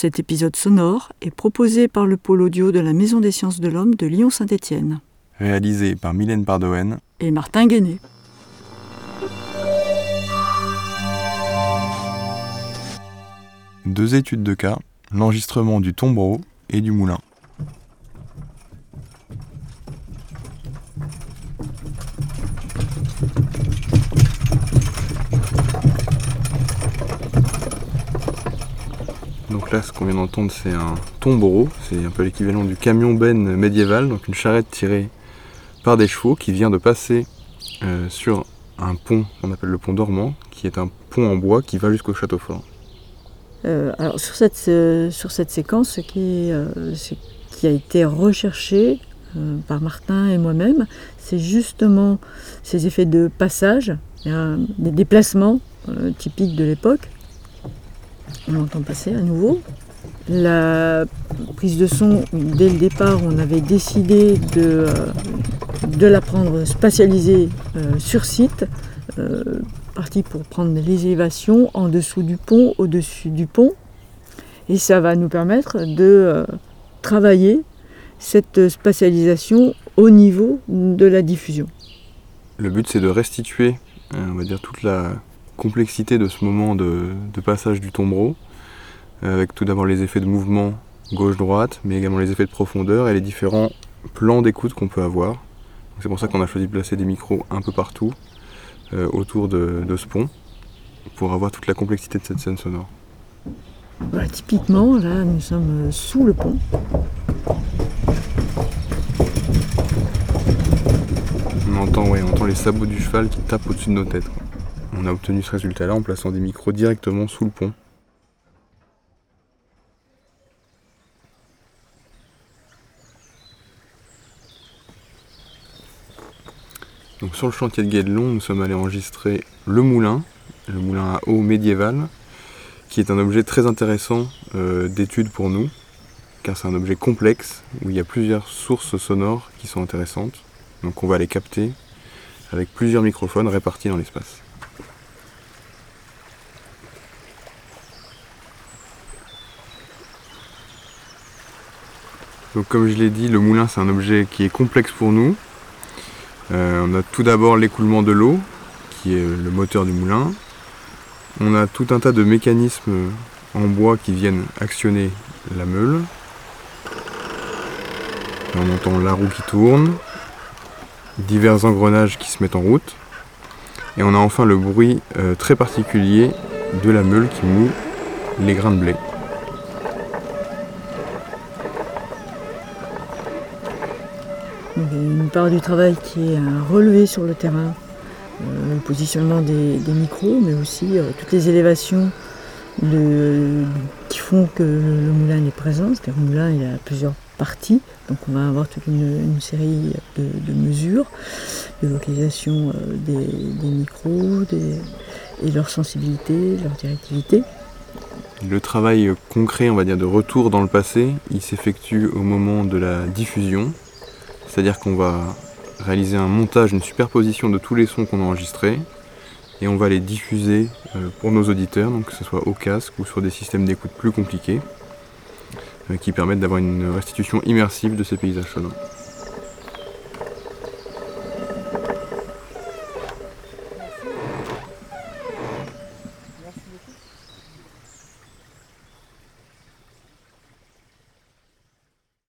Cet épisode sonore est proposé par le pôle audio de la Maison des sciences de l'homme de Lyon-Saint-Étienne. Réalisé par Mylène Pardoen et Martin Guéné. Deux études de cas, l'enregistrement du tombereau et du moulin. Là, ce qu'on vient d'entendre, c'est un tombereau. C'est un peu l'équivalent du camion benne médiéval, donc une charrette tirée par des chevaux qui vient de passer euh, sur un pont qu'on appelle le pont dormant, qui est un pont en bois qui va jusqu'au château fort. Euh, alors sur cette, euh, sur cette séquence, ce qui, qui a été recherché par Martin et moi-même, c'est justement ces effets de passage, des déplacements typiques de l'époque, on entend passer à nouveau. La prise de son, dès le départ, on avait décidé de, euh, la prendre spatialisée euh, sur site, euh, parti pour prendre les élévations en dessous du pont, au-dessus du pont. Et ça va nous permettre de travailler cette spatialisation au niveau de la diffusion. Le but, c'est de restituer, on va dire, toute la complexité de ce moment de, passage du tombereau, euh, avec tout d'abord les effets de mouvement gauche-droite, mais également les effets de profondeur et les différents plans d'écoute qu'on peut avoir. C'est pour ça qu'on a choisi de placer des micros un peu partout euh, autour de, ce pont, pour avoir toute la complexité de cette scène sonore. typiquement, là, nous sommes sous le pont. On entend, on entend les sabots du cheval qui tapent au-dessus de nos têtes. On a obtenu ce résultat-là en plaçant des micros directement sous le pont. Donc sur le chantier de Guédelon, nous sommes allés enregistrer le moulin, le moulin à eau médiéval, qui est un objet très intéressant euh, d'étude pour nous, car c'est un objet complexe où il y a plusieurs sources sonores qui sont intéressantes. Donc on va les capter avec plusieurs microphones répartis dans l'espace. Donc comme je l'ai dit, le moulin c'est un objet qui est complexe pour nous. Euh, on a tout d'abord l'écoulement de l'eau, qui est le moteur du moulin. On a tout un tas de mécanismes en bois qui viennent actionner la meule. on entend la roue qui tourne, divers engrenages qui se mettent en route. Et on a enfin le bruit euh, très particulier de la meule qui moue les grains de blé. Une part du travail qui est relevé sur le terrain, euh, le positionnement des, micros, mais aussi euh, toutes les élévations qui font que le moulin est présent. cest le moulin il a plusieurs parties, donc on va avoir toute une, série de, mesures, de localisation euh, des, micros et leur sensibilité, leur directivité. Le travail concret, on va dire, de retour dans le passé, il s'effectue au moment de la diffusion, c'est-à-dire qu'on va réaliser un montage, une superposition de tous les sons qu'on a enregistrés et on va les diffuser euh, pour nos auditeurs, donc que ce soit au casque ou sur des systèmes d'écoute plus compliqués euh, qui permettent d'avoir une restitution immersive de ces paysages sonores.